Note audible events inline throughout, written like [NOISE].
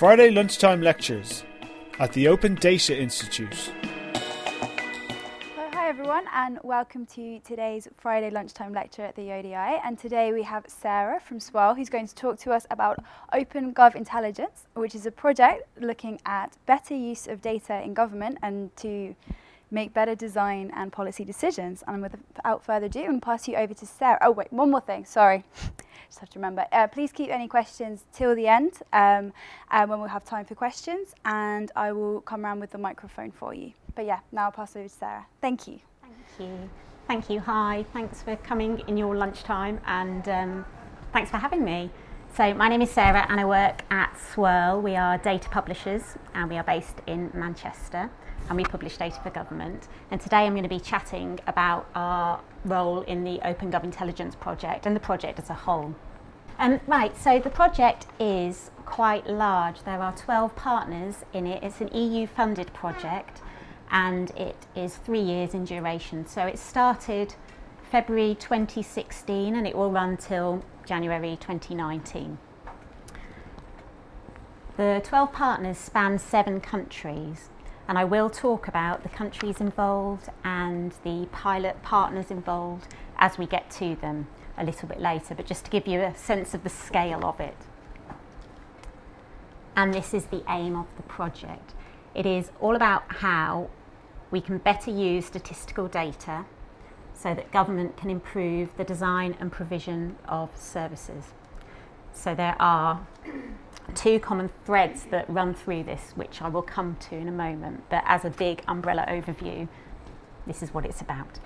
Friday lunchtime lectures at the Open Data Institute. Hi everyone and welcome to today's Friday lunchtime lecture at the ODI and today we have Sarah from Swirrl who's going to talk to us about Open Gov Intelligence which is a project looking at better use of data in government and to make better design and policy decisions. And without further ado, I'm going to pass you over to Sarah. Oh, wait, one more thing, sorry. Just have to remember. Uh, please keep any questions till the end um, uh, when we'll have time for questions, and I will come around with the microphone for you. But yeah, now I'll pass over to Sarah. Thank you. Thank you. Thank you. Hi. Thanks for coming in your lunchtime, and um, thanks for having me. So, my name is Sarah, and I work at Swirrl. We are data publishers, and we are based in Manchester and we publish data for government. And today I'm going to be chatting about our role in the Open Gov Intelligence project and the project as a whole. Um, right, so the project is quite large. There are 12 partners in it. It's an EU funded project and it is three years in duration. So it started February 2016 and it will run till January 2019. The 12 partners span seven countries and I will talk about the countries involved and the pilot partners involved as we get to them a little bit later, but just to give you a sense of the scale of it. And this is the aim of the project. It is all about how we can better use statistical data so that government can improve the design and provision of services. So there are two common threads that run through this, which I will come to in a moment. But as a big umbrella overview, this is what it's about.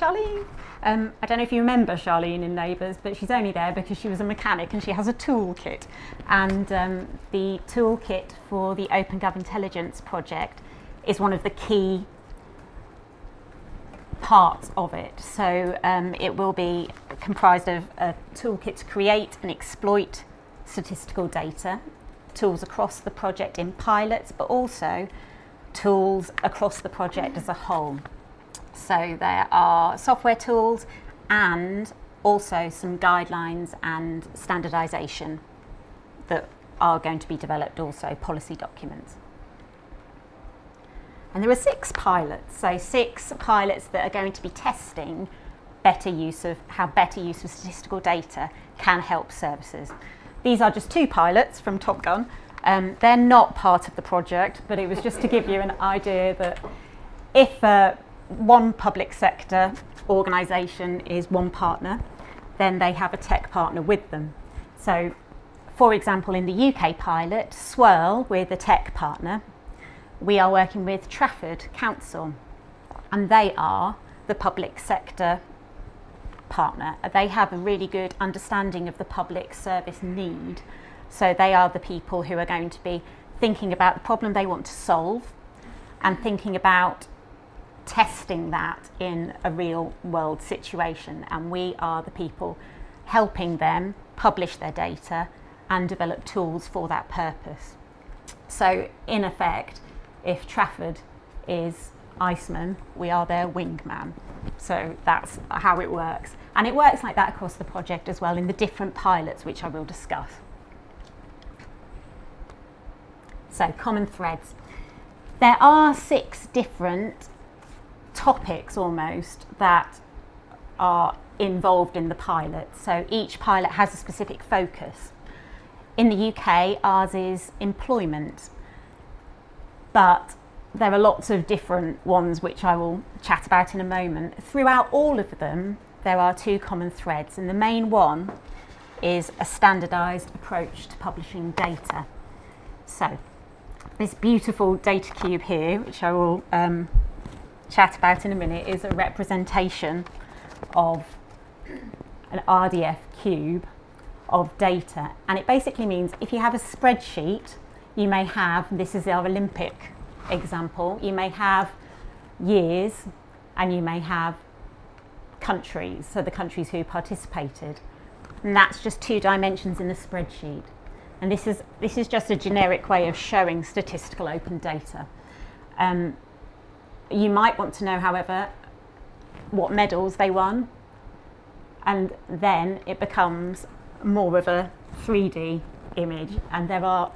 Charlene. Um, I don't know if you remember Charlene in Neighbours, but she's only there because she was a mechanic and she has a toolkit. And um, the toolkit for the Open Gov Intelligence project is one of the key parts of it. So um, it will be comprised of a toolkit to create and exploit statistical data, tools across the project in pilots, but also tools across the project as a whole. So there are software tools and also some guidelines and standardization that are going to be developed also policy documents. And there are six pilots, so six pilots that are going to be testing better use of how better use of statistical data can help services. These are just two pilots from Top Gun. Um, they're not part of the project, but it was just to give you an idea that if uh, one public sector organisation is one partner, then they have a tech partner with them. So, for example, in the UK pilot, Swirrl, we're the tech partner, we are working with Trafford Council, and they are the public sector partner. They have a really good understanding of the public service need. So they are the people who are going to be thinking about the problem they want to solve and thinking about testing that in a real world situation. And we are the people helping them publish their data and develop tools for that purpose. So, in effect, if Trafford is Iceman, we are their wingman. So that's how it works. And it works like that across the project as well in the different pilots, which I will discuss. So, common threads. There are six different topics almost that are involved in the pilot. So, each pilot has a specific focus. In the UK, ours is employment but there are lots of different ones which I will chat about in a moment. Throughout all of them, there are two common threads, and the main one is a standardised approach to publishing data. So, this beautiful data cube here, which I will um, chat about in a minute, is a representation of an RDF cube of data. And it basically means if you have a spreadsheet you may have, this is our Olympic example, you may have years and you may have countries, so the countries who participated. And that's just two dimensions in the spreadsheet. And this is, this is just a generic way of showing statistical open data. Um, you might want to know, however, what medals they won, and then it becomes more of a 3D image, and there are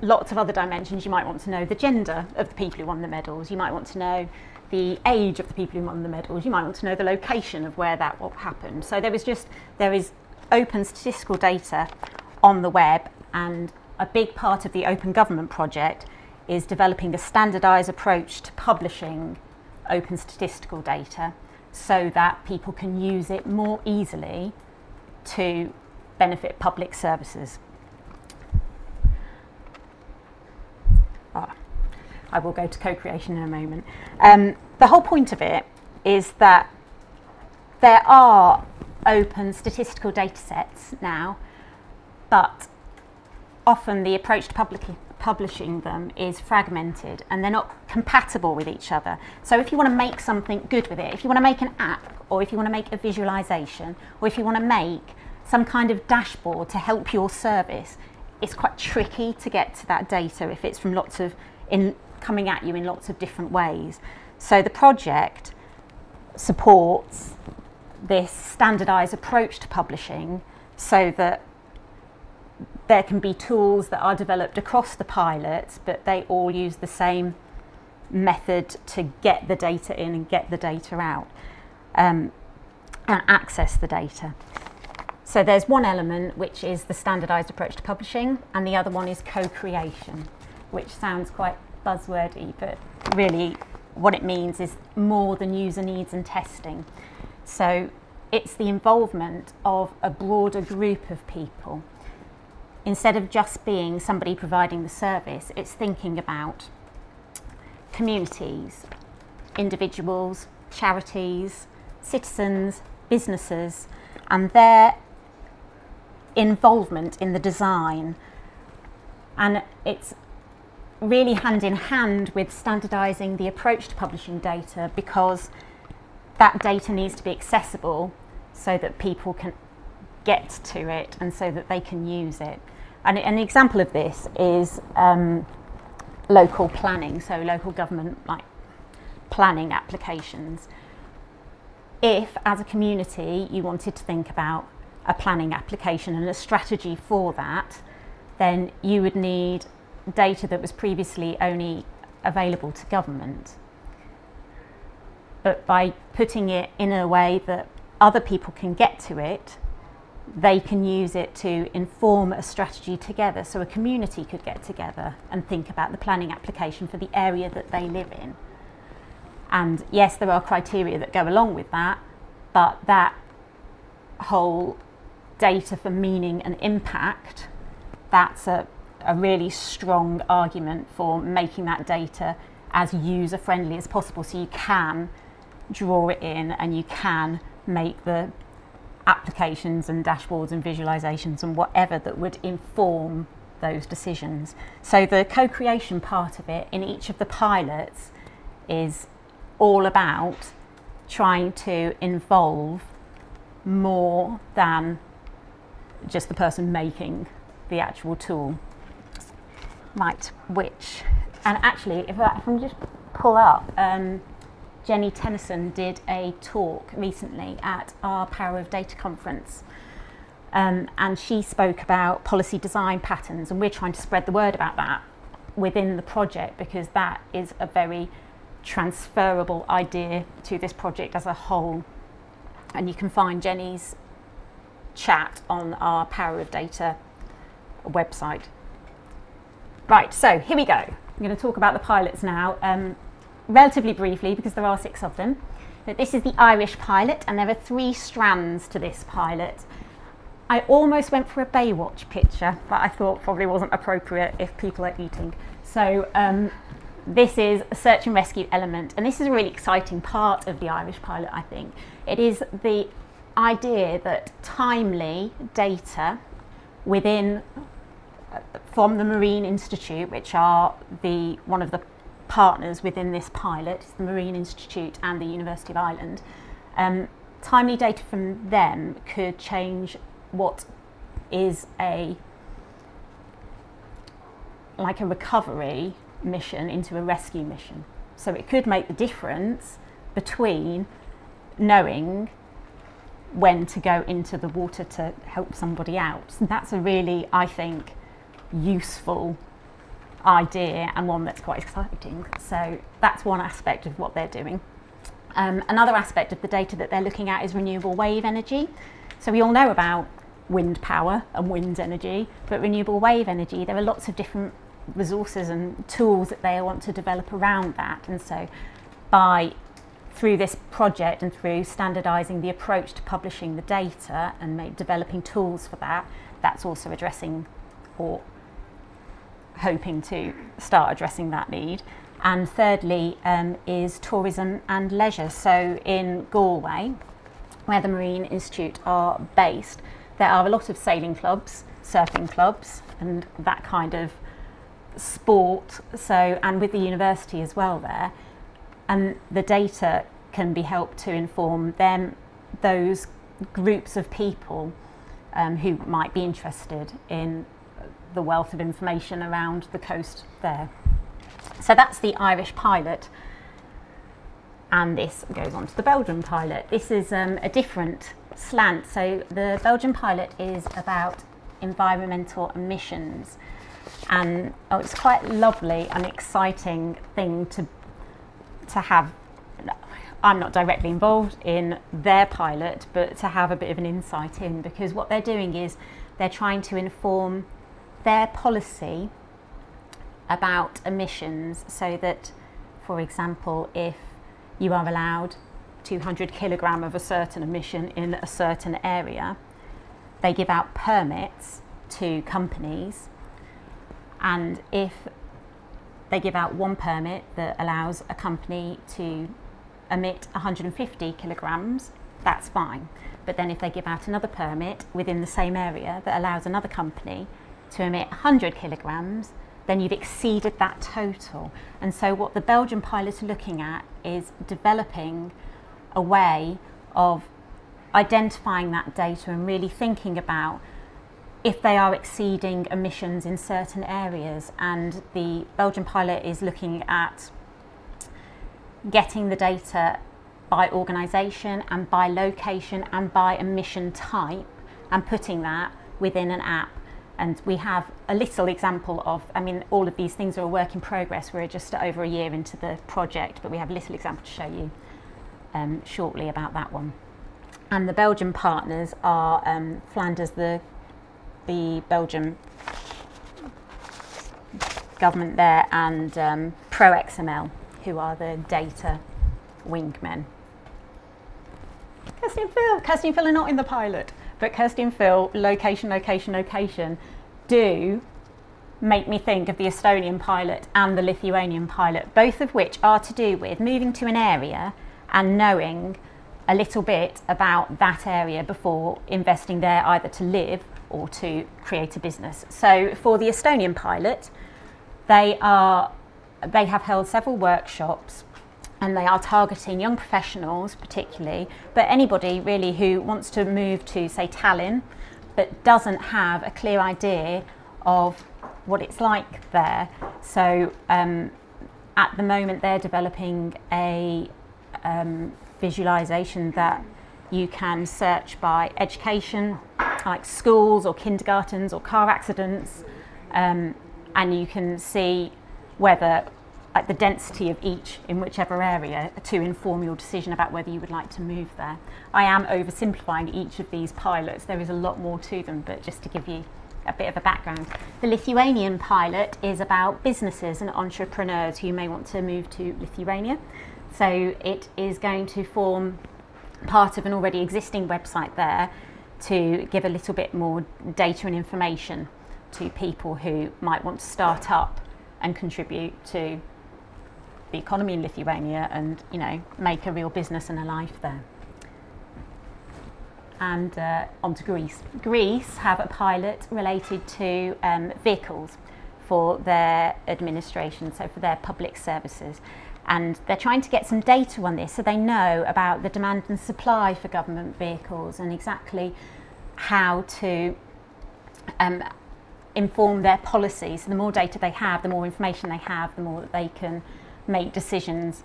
lots of other dimensions. You might want to know the gender of the people who won the medals. You might want to know the age of the people who won the medals. You might want to know the location of where that what happened. So there is just there is open statistical data on the web, and a big part of the Open Government project is developing a standardised approach to publishing open statistical data so that people can use it more easily to benefit public services. Oh, I will go to co creation in a moment. Um, the whole point of it is that there are open statistical data sets now, but often the approach to public, publishing them is fragmented and they're not compatible with each other. So if you want to make something good with it, if you want to make an app or if you want to make a visualization or if you want to make some kind of dashboard to help your service, it's quite tricky to get to that data if it's from lots of in coming at you in lots of different ways. So the project supports this standardized approach to publishing so that there can be tools that are developed across the pilots, but they all use the same method to get the data in and get the data out um, and access the data. So there's one element which is the standardized approach to publishing, and the other one is co creation, which sounds quite buzzwordy, but really what it means is more than user needs and testing. So it's the involvement of a broader group of people. Instead of just being somebody providing the service, it's thinking about communities, individuals, charities, citizens, businesses, and their involvement in the design. And it's really hand in hand with standardizing the approach to publishing data because that data needs to be accessible so that people can get to it and so that they can use it. And an example of this is um, local planning, so local government like planning applications. If, as a community, you wanted to think about a planning application and a strategy for that, then you would need data that was previously only available to government. But by putting it in a way that other people can get to it, they can use it to inform a strategy together. So a community could get together and think about the planning application for the area that they live in. And yes, there are criteria that go along with that, but that whole data for meaning and impact, that's a, a really strong argument for making that data as user friendly as possible so you can draw it in and you can make the applications and dashboards and visualizations and whatever that would inform those decisions. So the co-creation part of it in each of the pilots is all about trying to involve more than just the person making the actual tool. Right, which, and actually, if I, can just pull up, um, Jeni Tennison did a talk recently at our Power of Data conference. Um, and she spoke about policy design patterns, and we're trying to spread the word about that within the project because that is a very transferable idea to this project as a whole. And you can find Jeni's chat on our Power of Data website. Right, so here we go. I'm going to talk about the pilots now. Um, relatively briefly because there are six of them. But this is the Irish pilot, and there are three strands to this pilot. I almost went for a Baywatch picture, but I thought probably wasn't appropriate if people are eating. So um, this is a search and rescue element, and this is a really exciting part of the Irish pilot, I think. It is the idea that timely data within uh, from the Marine Institute, which are the one of the partners within this pilot, the Marine Institute and the University of Ireland, um, timely data from them could change what is a like a recovery mission into a rescue mission. So it could make the difference between knowing when to go into the water to help somebody out. So that's a really, I think, useful idea and one that's quite exciting. So that's one aspect of what they're doing. Um, another aspect of the data that they're looking at is renewable wave energy. So we all know about wind power and wind energy, but renewable wave energy, there are lots of different resources and tools that they want to develop around that. And so by through this project and through standardizing the approach to publishing the data and make, developing tools for that, that's also addressing or hoping to start addressing that need. And thirdly um, is tourism and leisure. So in Galway, where the Marine Institute are based, there are a lot of sailing clubs, surfing clubs, and that kind of sport. So, and with the university as well there, and the data can be helped to inform them, those groups of people um, who might be interested in the wealth of information around the coast there. So that's the Irish pilot. And this goes on to the Belgian pilot. This is um, a different slant. So the Belgian pilot is about environmental emissions. And oh, it's quite lovely and exciting thing to to have I'm not directly involved in their pilot, but to have a bit of an insight in because what they're doing is they're trying to inform their policy about emissions so that, for example, if you are allowed 200 kilogram of a certain emission in a certain area, they give out permits to companies, and if they give out one permit that allows a company to emit 150 kilograms, that's fine. But then if they give out another permit within the same area that allows another company to emit 100 kilograms, then you've exceeded that total. And so what the Belgian pilots are looking at is developing a way of identifying that data and really thinking about if they are exceeding emissions in certain areas. And the Belgian pilot is looking at getting the data by organisation and by location and by emission type and putting that within an app. And we have a little example of, I mean, all of these things are a work in progress. We're just over a year into the project, but we have a little example to show you um, shortly about that one. And the Belgian partners are um, Flanders, the, the Belgian government there, and um, ProXML, who are the data wingmen. Kirsty and Phil. Kirsty and Phil are not in the pilot, but Kirsty and Phil, location, location, location, do make me think of the Estonian pilot and the Lithuanian pilot, both of which are to do with moving to an area and knowing a little bit about that area before investing there either to live or to create a business. So for the Estonian pilot, they are they have held several workshops and they are targeting young professionals particularly, but anybody really who wants to move to say Tallinn but doesn't have a clear idea of what it's like there. So um, at the moment they're developing a um, visualization that you can search by education, like schools or kindergartens or car accidents, um, and you can see whether like the density of each in whichever area to inform your decision about whether you would like to move there. I am oversimplifying each of these pilots. There is a lot more to them, but just to give you a bit of a background. The Lithuanian pilot is about businesses and entrepreneurs who may want to move to Lithuania. So it is going to form part of an already existing website there to give a little bit more data and information to people who might want to start up and contribute to the economy in Lithuania and you know make a real business and a life there. And uh, on to Greece. Greece have a pilot related to um, vehicles for their administration, so for their public services and they're trying to get some data on this so they know about the demand and supply for government vehicles and exactly how to um, inform their policies. The more data they have, the more information they have, the more that they can make decisions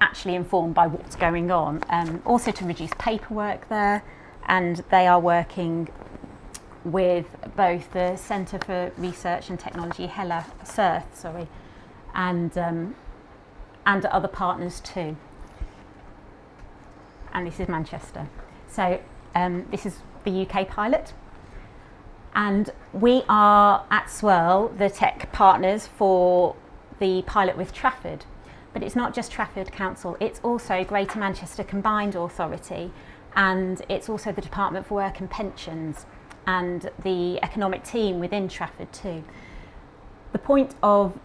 actually informed by what's going on. Um, also to reduce paperwork there, and they are working with both the Centre for Research and Technology, Hella CERT, sorry, and, um, and other partners too. And this is Manchester. So um, this is the UK pilot. And we are at Swirrl the tech partners for the pilot with Trafford. But it's not just Trafford Council, it's also Greater Manchester Combined Authority and it's also the Department for Work and Pensions and the economic team within Trafford too. The point of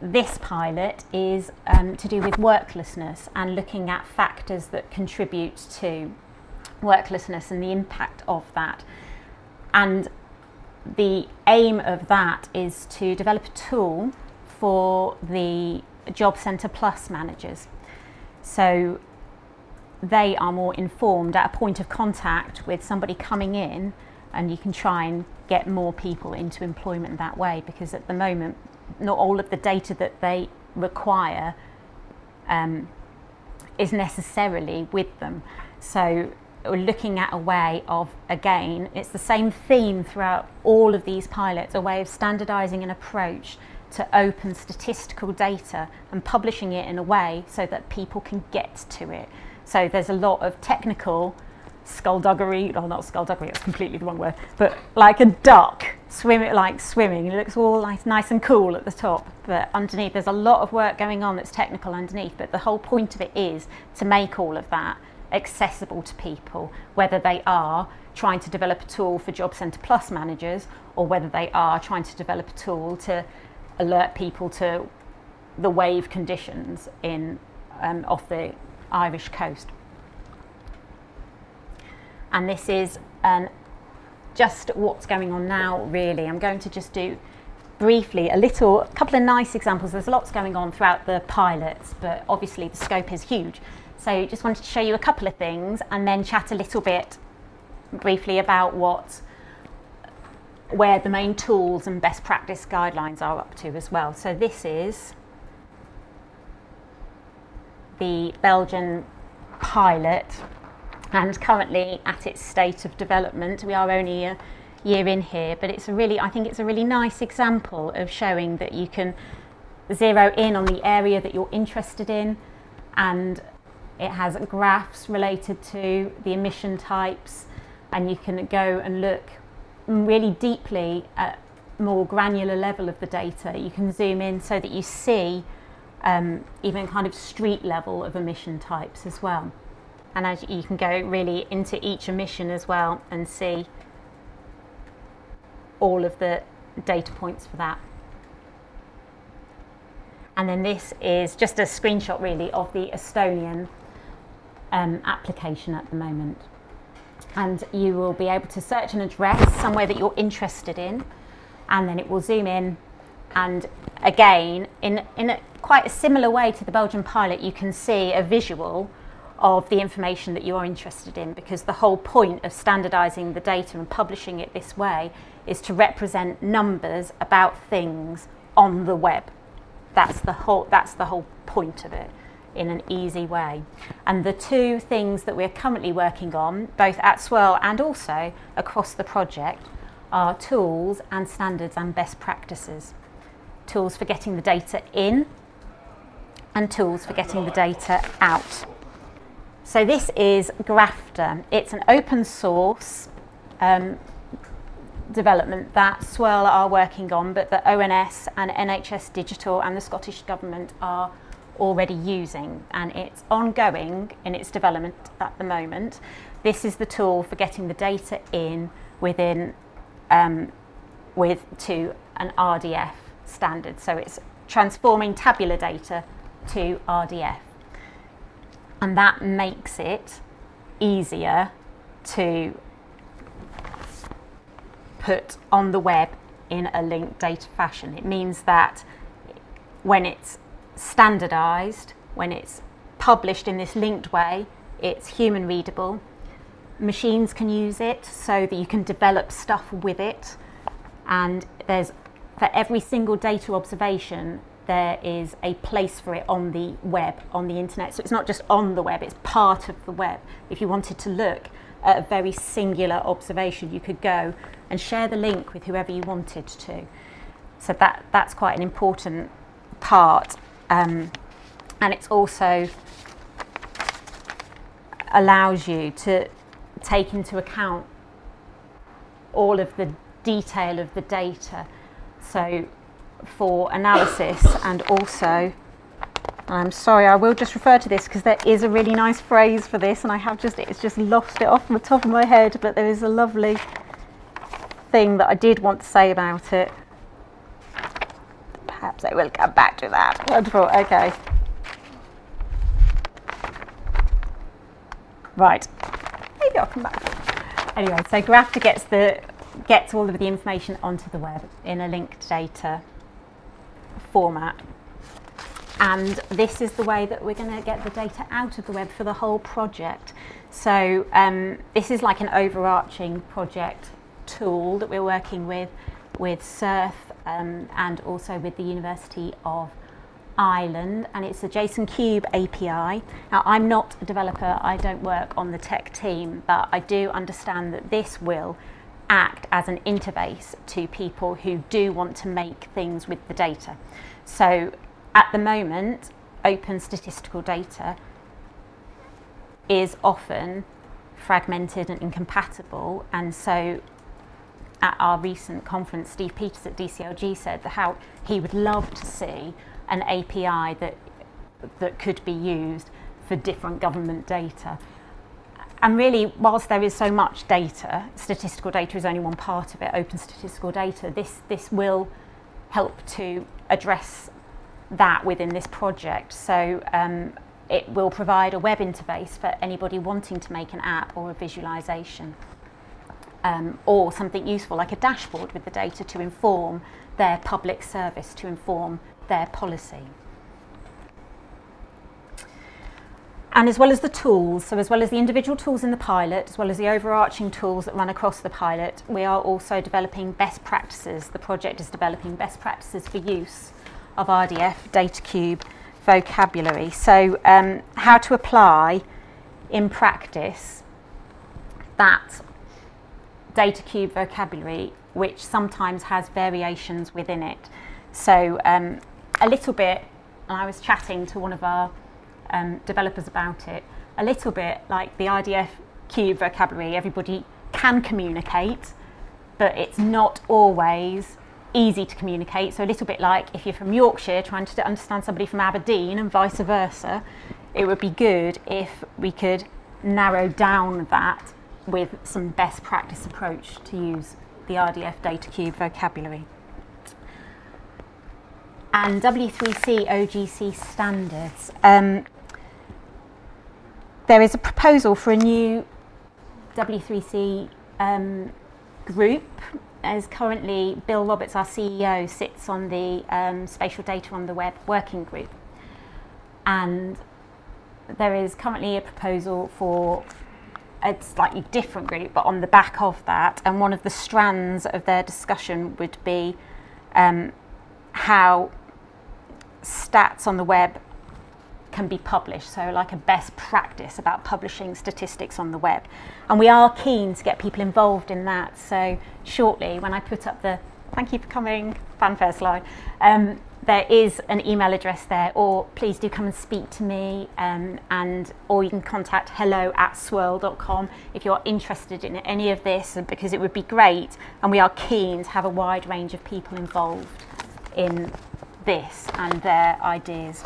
this pilot is um, to do with worklessness and looking at factors that contribute to worklessness and the impact of that. And the aim of that is to develop a tool for the Job Centre Plus managers. So they are more informed at a point of contact with somebody coming in, and you can try and get more people into employment that way because at the moment, not all of the data that they require um, is necessarily with them. So we're looking at a way of, again, it's the same theme throughout all of these pilots, a way of standardizing an approach to open statistical data and publishing it in a way so that people can get to it. So there's a lot of technical skullduggery, well not skullduggery, it's completely the wrong word, but like a duck, swim it like swimming. It looks all like nice and cool at the top, but underneath there's a lot of work going on that's technical underneath. But the whole point of it is to make all of that accessible to people, whether they are trying to develop a tool for Job Centre Plus managers or whether they are trying to develop a tool to alert people to the wave conditions in um, off the Irish coast. And this is um, just what's going on now, really. I'm going to just do briefly a little, a couple of nice examples. There's lots going on throughout the pilots, but obviously the scope is huge. So just wanted to show you a couple of things and then chat a little bit briefly about what where the main tools and best practice guidelines are up to as well. So this is the Belgian pilot and currently at its state of development. We are only a year in here, but it's a really I think it's a really nice example of showing that you can zero in on the area that you're interested in and it has graphs related to the emission types, and you can go and look really deeply at more granular level of the data. You can zoom in so that you see um, even kind of street level of emission types as well. And as you can go really into each emission as well and see all of the data points for that. And then this is just a screenshot really of the Estonian um, application at the moment. And you will be able to search an address somewhere that you're interested in, and then it will zoom in. And again, in, in a, quite a similar way to the Belgian pilot, you can see a visual of the information that you are interested in because the whole point of standardizing the data and publishing it this way is to represent numbers about things on the web. That's the whole, that's the whole point of it in an easy way. And the two things that we're currently working on, both at Swirrl and also across the project, are tools and standards and best practices. Tools for getting the data in and tools for getting the data out. So this is Grafter. It's an open source um, development that Swirrl are working on, but the ONS and NHS Digital and the Scottish Government are already using and it's ongoing in its development at the moment. This is the tool for getting the data in within um, with to an RDF standard. So it's transforming tabular data to RDF. And that makes it easier to put on the web in a linked data fashion. It means that when it's standardized, when it's published in this linked way, it's human readable. Machines can use it so that you can develop stuff with it. And there's for every single data observation, there is a place for it on the web, on the internet. So it's not just on the web, it's part of the web. If you wanted to look at a very singular observation. You could go and share the link with whoever you wanted to. So that, that's quite an important part. Um, and it's also allows you to take into account all of the detail of the data. So for analysis and also I'm sorry, I will just refer to this because there is a really nice phrase for this, and I have just it's just lost it off the top of my head. But there is a lovely thing that I did want to say about it. Perhaps I will come back to that. Wonderful. Okay. Right. Maybe I'll come back. Anyway, so Grafter gets the gets all of the information onto the web in a linked data format. And this is the way that we're going to get the data out of the web for the whole project. So um, this is like an overarching project tool that we're working with, with CERTH um, and also with the University of Ireland, and it's a JSON Cube API. Now, I'm not a developer, I don't work on the tech team, but I do understand that this will act as an interface to people who do want to make things with the data. So, at the moment, open statistical data is often fragmented and incompatible, and so at our recent conference, Steve Peters at DCLG said that how he would love to see an API that that could be used for different government data. And really, whilst there is so much data, statistical data is only one part of it, open statistical data, this, this will help to address that within this project. So um, it will provide a web interface for anybody wanting to make an app or a visualization. Um, or something useful like a dashboard with the data to inform their public service, to inform their policy. And as well as the tools, so as well as the individual tools in the pilot, as well as the overarching tools that run across the pilot, we are also developing best practices. The project is developing best practices for use of RDF, DataCube, vocabulary. So, um, how to apply in practice that DataCube vocabulary, which sometimes has variations within it. So, um, a little bit, and I was chatting to one of our um, developers about it, a little bit like the RDF cube vocabulary, everybody can communicate, but it's not always easy to communicate. So, a little bit like if you're from Yorkshire trying to understand somebody from Aberdeen and vice versa, it would be good if we could narrow down that with some best practice approach to use the RDF data cube vocabulary and W3C OGC standards. Um, there is a proposal for a new W3C um, group. As currently, Bill Roberts, our CEO, sits on the um, Spatial Data on the Web working group. And there is currently a proposal for a slightly different group, but on the back of that. And one of the strands of their discussion would be um, how stats on the web can be published, so like a best practice about publishing statistics on the web. And we are keen to get people involved in that. So shortly, when I put up the thank you for coming fanfare slide, um, there is an email address there, or please do come and speak to me, um, and or you can contact hello at swirrl.com if you're interested in any of this, because it would be great, and we are keen to have a wide range of people involved in this and their ideas.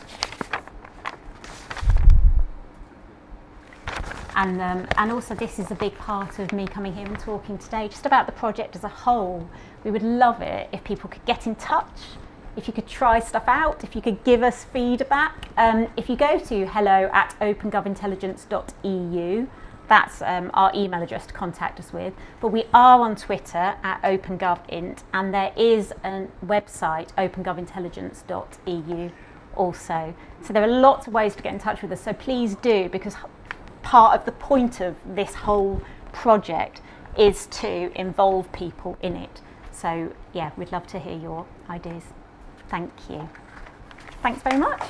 And, um, and also, this is a big part of me coming here and talking today just about the project as a whole. We would love it if people could get in touch, if you could try stuff out, if you could give us feedback. Um, if you go to hello at opengovintelligence.eu, that's um, our email address to contact us with. But we are on Twitter at OpenGovInt, and there is a website, opengovintelligence.eu, also. So there are lots of ways to get in touch with us. So please do, because part of the point of this whole project is to involve people in it. So yeah, we'd love to hear your ideas. Thank you. Thanks very much.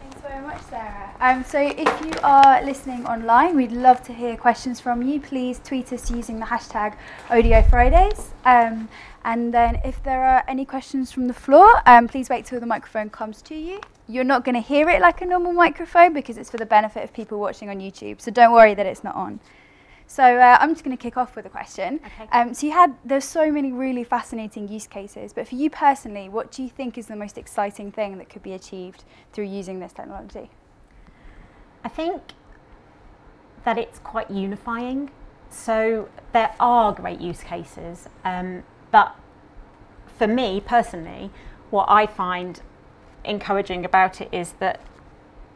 Thanks very much, Sarah. Um, so if you are listening online, we'd love to hear questions from you. Please tweet us using the hashtag ODI Fridays. Um, and then if there are any questions from the floor, um, please wait till the microphone comes to you. You're not going to hear it like a normal microphone because it's for the benefit of people watching on YouTube. So don't worry that it's not on. So uh, I'm just going to kick off with a question. Okay. Um, so you had there's so many really fascinating use cases, but for you personally, what do you think is the most exciting thing that could be achieved through using this technology? I think that it's quite unifying. So there are great use cases, um, but for me personally, what I find encouraging about it is that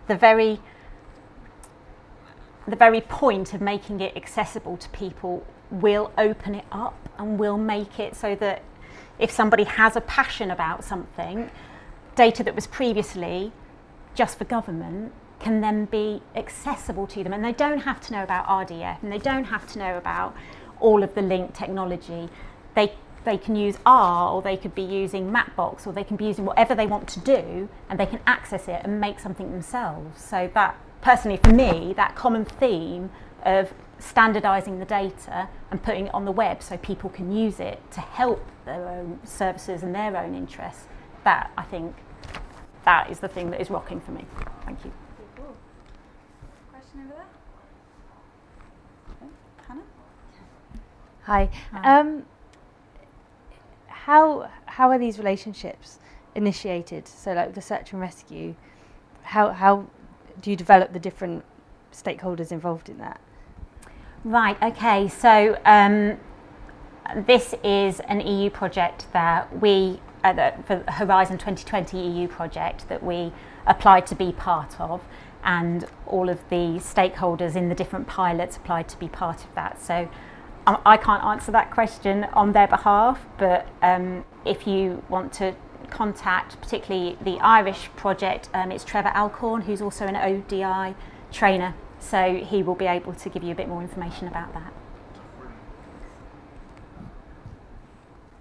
the very the very point of making it accessible to people will open it up and will make it so that if somebody has a passion about something, data that was previously just for government can then be accessible to them. And they don't have to know about RDF and they don't have to know about all of the link technology. They, they can use R or they could be using Mapbox or they can be using whatever they want to do and they can access it and make something themselves. So that personally for me, that common theme of standardizing the data and putting it on the web so people can use it to help their own services and their own interests, that I think that is the thing that is rocking for me. Thank you. Question over there. Hannah. Hi. Hi. Um, how how are these relationships initiated? So, like the search and rescue, how how do you develop the different stakeholders involved in that? Right, okay, so um, this is an EU project that we, uh, the, for Horizon 2020 EU project that we applied to be part of, and all of the stakeholders in the different pilots applied to be part of that. So I can't answer that question on their behalf, but um, if you want to contact particularly the Irish project, um, it's Trevor Alcorn, who's also an ODI trainer, so he will be able to give you a bit more information about that.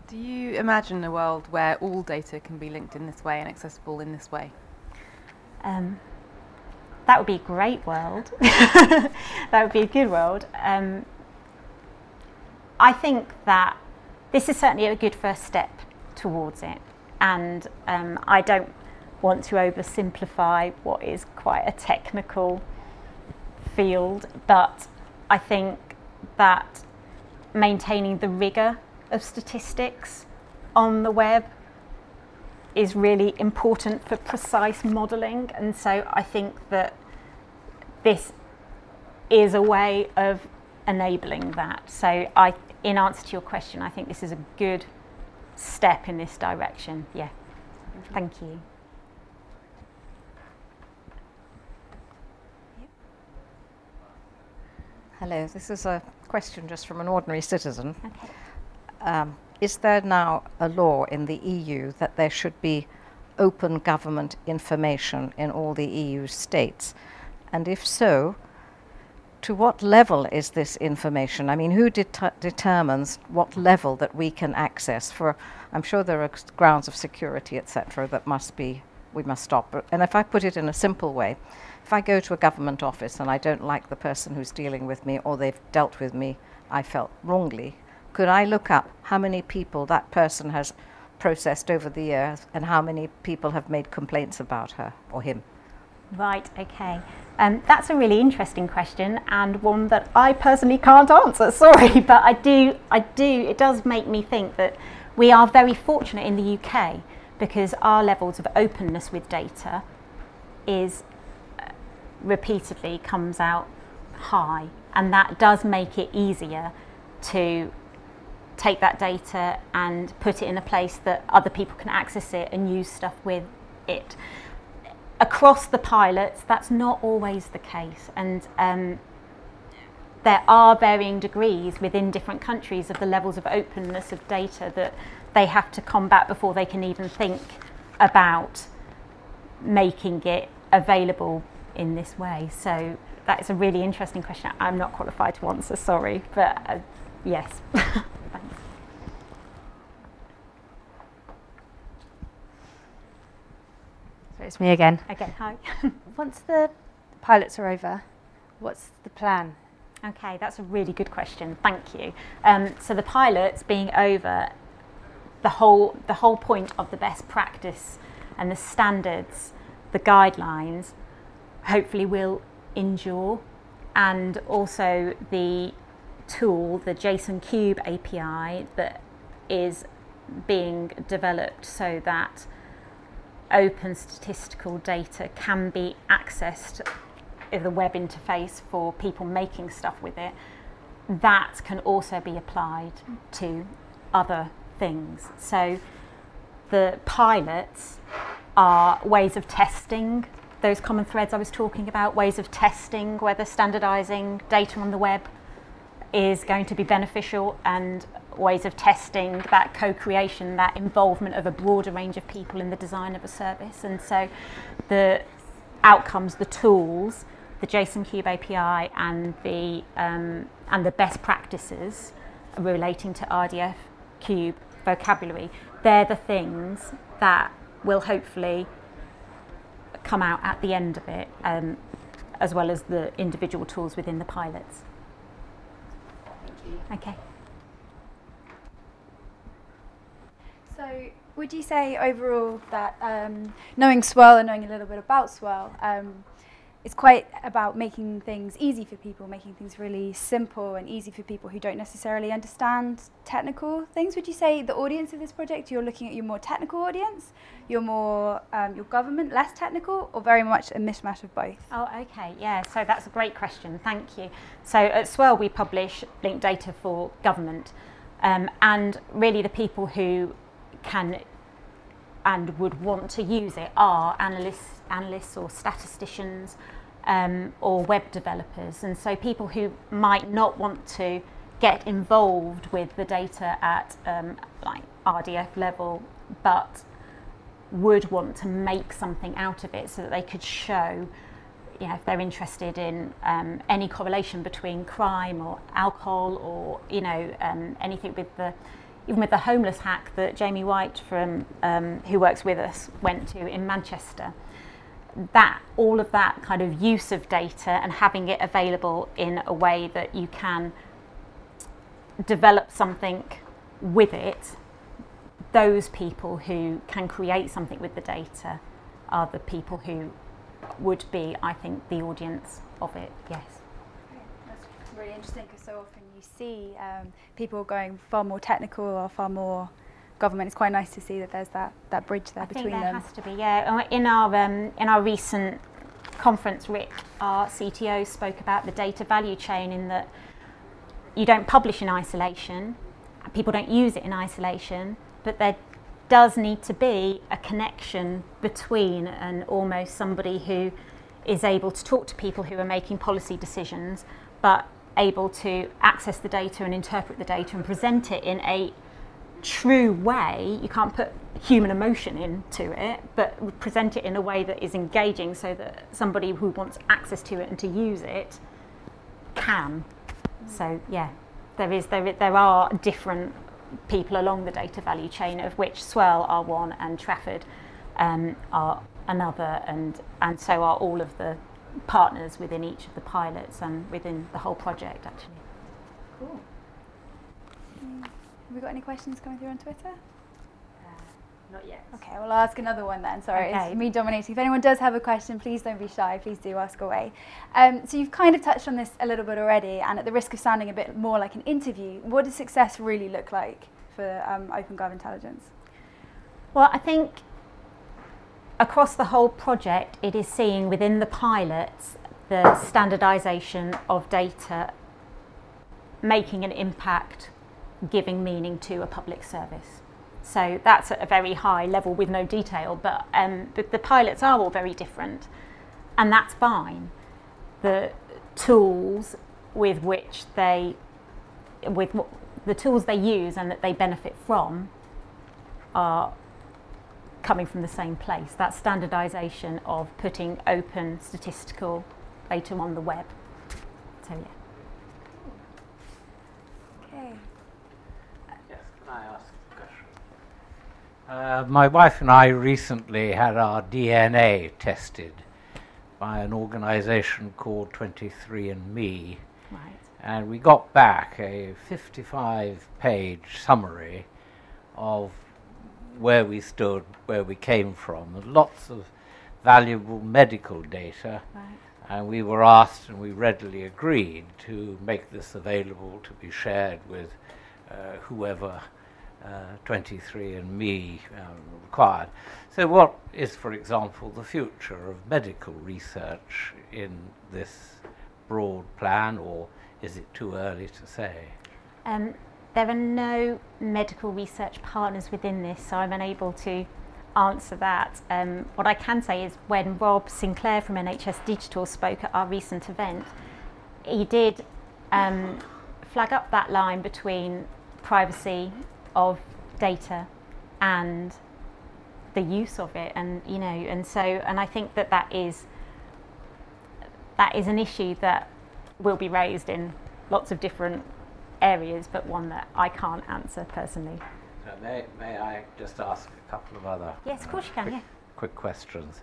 Do you imagine a world where all data can be linked in this way and accessible in this way? Um, that would be a great world. [LAUGHS] that would be a good world. Um, I think that this is certainly a good first step towards it, and um, I don't want to oversimplify what is quite a technical field, but I think that maintaining the rigour of statistics on the web is really important for precise modelling, and so I think that this is a way of enabling that. So, I, in answer to your question, I think this is a good step in this direction. Yeah, thank you. Hello, this is a question just from an ordinary citizen. Okay. Um, is there now a law in the EU that there should be open government information in all the EU states? And if so, to what level is this information? I mean, who det- determines what level that we can access? For I'm sure there are grounds of security, etc., that must be we must stop. And if I put it in a simple way, if I go to a government office and I don't like the person who's dealing with me, or they've dealt with me, I felt wrongly, could I look up how many people that person has processed over the years and how many people have made complaints about her or him? Right, okay. Um, that's a really interesting question and one that I personally can't answer. [LAUGHS] Sorry, but I do, I do. It does make me think that we are very fortunate in the UK because our levels of openness with data is uh, repeatedly comes out high, and that does make it easier to take that data and put it in a place that other people can access it and use stuff with it across the pilots, that's not always the case. And um, there are varying degrees within different countries of the levels of openness of data that they have to combat before they can even think about making it available in this way. So that is a really interesting question. I'm not qualified to answer, sorry, but uh, yes. [LAUGHS] Thanks. So it's me again. Again, hi. [LAUGHS] Once the pilots are over, what's the plan? Okay, that's a really good question. Thank you. Um, so the pilots being over, the whole the whole point of the best practice and the standards, the guidelines, hopefully will endure, and also the tool, the JSON Cube API that is being developed so that open statistical data can be accessed the web interface for people making stuff with it, that can also be applied to other things. So the pilots are ways of testing those common threads I was talking about, ways of testing whether standardizing data on the web is going to be beneficial and ways of testing that co-creation, that involvement of a broader range of people in the design of a service. And so the outcomes, the tools, the JSON Cube API and the um, and the best practices relating to RDF Cube vocabulary, they're the things that will hopefully come out at the end of it, um, as well as the individual tools within the pilots. Okay. So, would you say overall that um, knowing Swirrl and knowing a little bit about Swirrl um, is quite about making things easy for people, making things really simple and easy for people who don't necessarily understand technical things? Would you say the audience of this project, you're looking at your more technical audience, your more um, your government, less technical, or very much a mishmash of both? Oh, okay, yeah. So that's a great question. Thank you. So at Swirrl, we publish linked data for government, um, and really the people who can and would want to use it are analysts, analysts or statisticians um, or web developers. And so people who might not want to get involved with the data at um, like RDF level, but would want to make something out of it so that they could show, you know, if they're interested in um, any correlation between crime or alcohol or, you know, um, anything with the even with the homeless hack that Jamie White from um, who works with us went to in Manchester, that all of that kind of use of data and having it available in a way that you can develop something with it, those people who can create something with the data are the people who would be, I think, the audience of it. Yes. That's really interesting because so often you see um, people going far more technical or far more government. It's quite nice to see that there's that, that bridge there I between think there them. has to be, yeah. In our um, in our recent conference, Rick, our CTO, spoke about the data value chain in that you don't publish in isolation, people don't use it in isolation, but there does need to be a connection between and almost somebody who is able to talk to people who are making policy decisions, but able to access the data and interpret the data and present it in a true way. You can't put human emotion into it, but present it in a way that is engaging so that somebody who wants access to it and to use it can. So, yeah, there, is, there, there are different people along the data value chain, of which Swirrl are one and Trafford um, are another, and, and so are all of the partners within each of the pilots and within the whole project, actually. Cool. Have we got any questions coming through on Twitter? Not yet. Okay, well, I'll ask another one then. Sorry, Okay. it's me dominating. If anyone does have a question, please don't be shy. Please do ask away. Um, so you've kind of touched on this a little bit already, and at the risk of sounding a bit more like an interview, what does success really look like for um, OpenGov Intelligence? Well, I think across the whole project, it is seeing within the pilots the standardisation of data making an impact, giving meaning to a public service. So that's at a very high level with no detail, but, um, the pilots are all very different, and that's fine. The tools with which they, with what, the tools they use and that they benefit from, are coming from the same place. That standardisation of putting open statistical data on the web. So yeah. Okay. Yes, can I ask a question? Uh, my wife and I recently had our DNA tested, by an organization called 23andMe. Right. And we got back a 55 page summary of where we stood, where we came from, and lots of valuable medical data. Right. And we were asked, and we readily agreed to make this available to be shared with uh, whoever 23andMe um, required. So, what is, for example, the future of medical research in this broad plan, or is it too early to say? Um, there are no medical research partners within this, so I'm unable to answer that. Um, what I can say is when Rob Sinclair from NHS Digital spoke at our recent event, he did um, flag up that line between privacy of data and the use of it and you know and so and I think that that is that is an issue that will be raised in lots of different areas but one that I can't answer personally. So may, may I just ask a couple of other Yes, of course you can, quick, yeah. quick questions?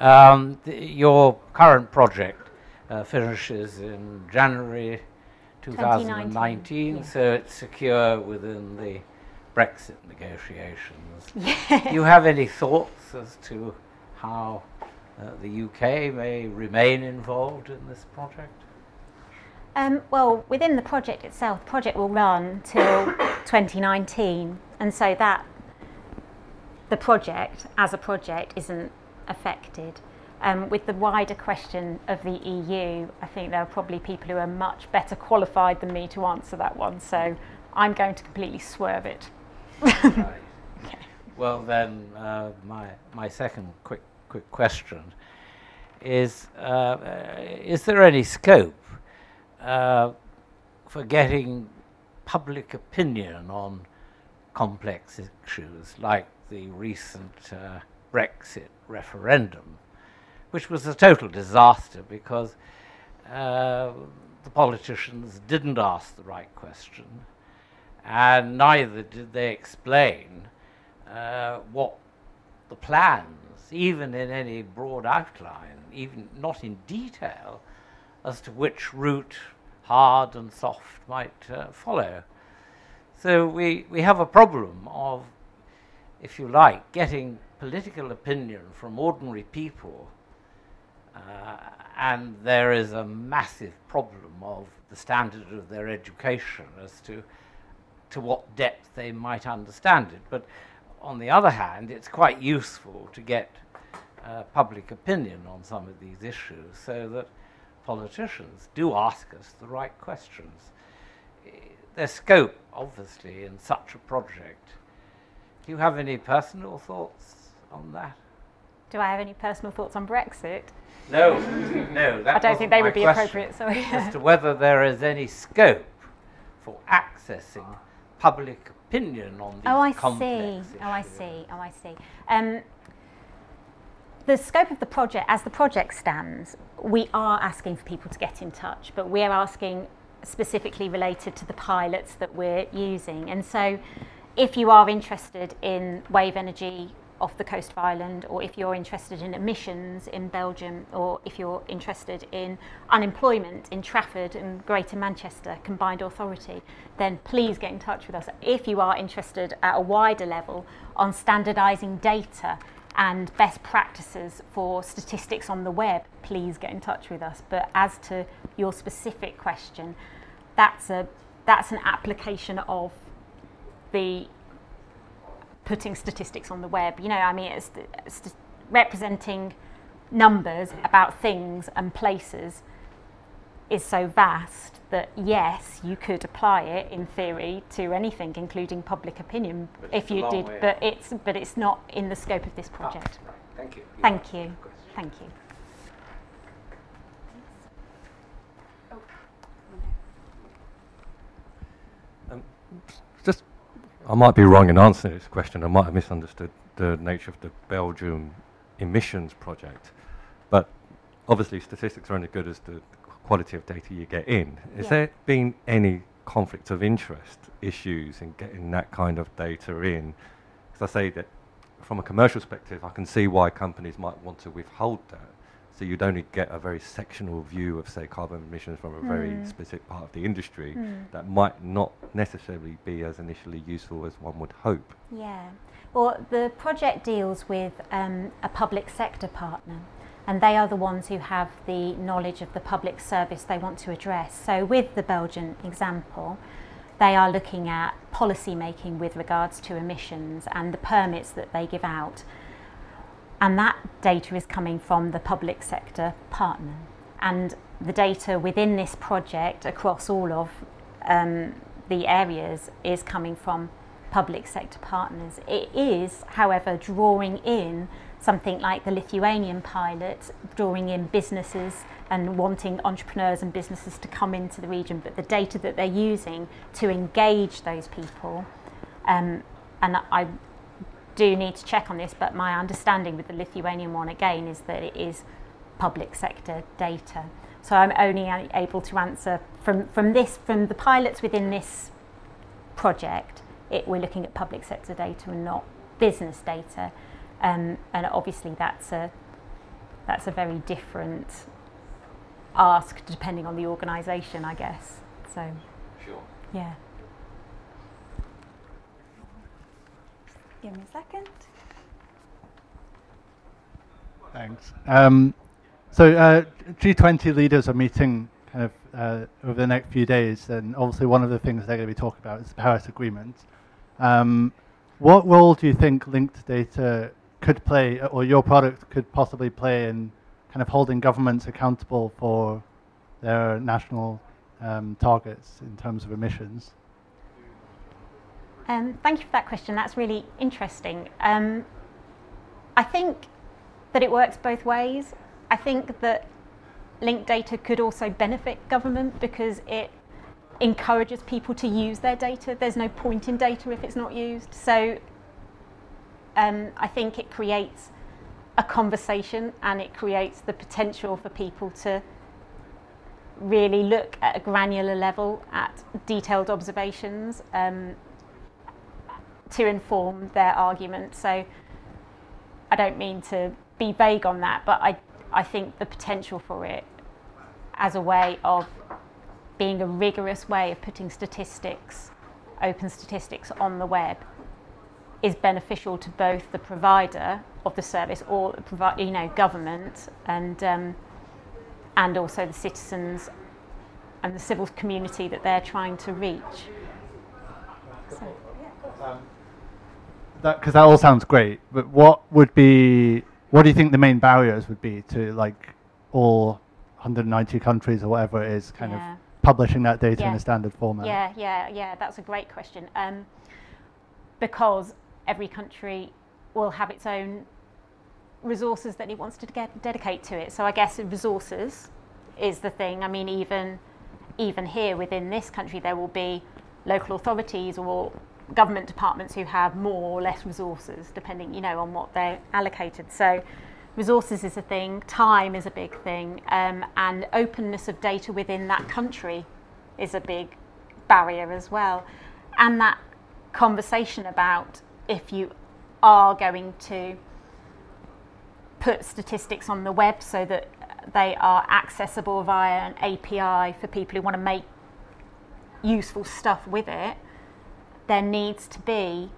Um, th- your current project uh, finishes in January 2019, yeah. so it's secure within the Brexit negotiations. Yeah. You have any thoughts as to how uh, the UK may remain involved in this project? Um, well, within the project itself, the project will run till [COUGHS] 2019, and so that the project, as a project, isn't affected. Um, with the wider question of the EU, I think there are probably people who are much better qualified than me to answer that one. So I'm going to completely swerve it. Right. [LAUGHS] Well, then, uh, my my second quick quick question is: uh, Is there any scope uh, for getting public opinion on complex issues like the recent uh, Brexit referendum, which was a total disaster because uh, the politicians didn't ask the right question and neither did they explain uh, what the plans, even in any broad outline, even not in detail, as to which route hard and soft might uh, follow. So we, we have a problem of, if you like, getting political opinion from ordinary people, uh, and there is a massive problem of the standard of their education as to to what depth they might understand it. But on the other hand, it's quite useful to get uh, public opinion on some of these issues so that politicians do ask us the right questions. There's scope, obviously, in such a project. Do you have any personal thoughts on that? Do I have any personal thoughts on Brexit? No, [LAUGHS] no. That I don't think they would be appropriate. Sorry. as to whether there is any scope for accessing public opinion on these Oh, I see. Oh, I see. Oh, I see. Um, the scope of the project, as the project stands, we are asking for people to get in touch, but we're asking specifically related to the pilots that we're using. And so, if you are interested in wave energy off the coast of Ireland, or if you're interested in emissions in Belgium, or if you're interested in unemployment in Trafford and Greater Manchester Combined Authority, then please get in touch with us. If you are interested at a wider level on standardising data and best practices for statistics on the web, please get in touch with us. But as to your specific question, that's a that's an application of the putting statistics on the web. You know, I mean, it's, it's representing numbers about things and places is so vast that yes, you could apply it in theory to anything, including public opinion, But if you did. way But off. it's but it's not in the scope of this Ah, project. right. Thank you. Thank you. Thank you. Just, I might be wrong in answering this question. I might have misunderstood the nature of the Belgium emissions project. But obviously, statistics are only good as the quality of data you get in. Has Yeah. there been any conflict of interest issues in getting that kind of data in? Because I say that from a commercial perspective, I can see why companies might want to withhold that. So you'd only get a very sectional view of, say, carbon emissions from a very Mm. specific part of the industry Mm. that might not necessarily be as initially useful as one would hope. Yeah. Well, the project deals with um, a public sector partner, and they are the ones who have the knowledge of the public service they want to address. So, with the Belgian example, they are looking at policy making with regards to emissions and the permits that they give out. And that data is coming from the public sector partner. And the data within this project across all of um, the areas is coming from public sector partners. It is, however, drawing in something like the Lithuanian pilot, drawing in businesses and wanting entrepreneurs and businesses to come into the region, but the data that they're using to engage those people, um, and I do need to check on this, but my understanding with the Lithuanian one again is that it is public sector data. So I'm only able to answer from, from this, from the pilots within this project, it, we're looking at public sector data and not business data. Um, and obviously that's a, that's a very different ask depending on the organisation, I guess. So, Sure. yeah. Give me a second. Thanks. Um, so uh, G20 leaders are meeting kind of uh, over the next few days, and obviously one of the things they're going to be talking about is the Paris Agreement. Um, what role do you think linked data could play, or your product could possibly play, in kind of holding governments accountable for their national um, targets in terms of emissions? Um, thank you for that question. That's really interesting. Um, I think that it works both ways. I think that linked data could also benefit government because it encourages people to use their data. There's no point in data if it's not used. So um, I think it creates a conversation and it creates the potential for people to really look at a granular level at detailed observations um, to inform their argument. So I don't mean to be vague on that, but I, I think the potential for it as a way of being a rigorous way of putting statistics, open statistics on the web, is beneficial to both the provider of the service or the provi- you know government and um, and also the citizens and the civil community that they're trying to reach. So, That because that all sounds great, but what would be what do you think the main barriers would be to like all 190 countries or whatever it is kind Yeah. of publishing that data in a standard format? Yeah, yeah, yeah. That's a great question. Um, because every country will have its own resources that it wants to get, dedicate to it. So I guess resources is the thing. I mean, even even here within this country, there will be local authorities or government departments who have more or less resources, depending, you know, on what they're allocated. So resources is a thing, time is a big thing, um, and openness of data within that country is a big barrier as well. And that conversation about if you are going to put statistics on the web so that they are accessible via an API for people who want to make useful stuff with it, there needs to be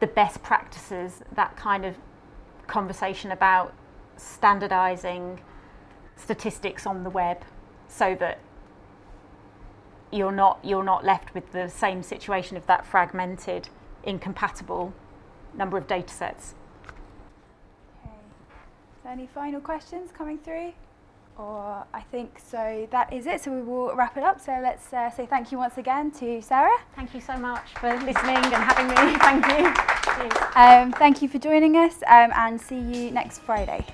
the best practices, that kind of conversation about standardizing statistics on the web so that you're not you're not left with the same situation of that fragmented incompatible number of data sets Okay. Any final questions coming through? Or I think so. That is it. So we will wrap it up. So let's uh, say thank you once again to Sarah. thank you so much for listening and having me [LAUGHS] thank you Cheers. Um, thank you for joining us, um, and see you next Friday.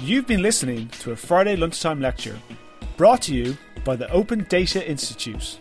You've been listening to a Friday lunchtime lecture brought to you by the Open Data Institute.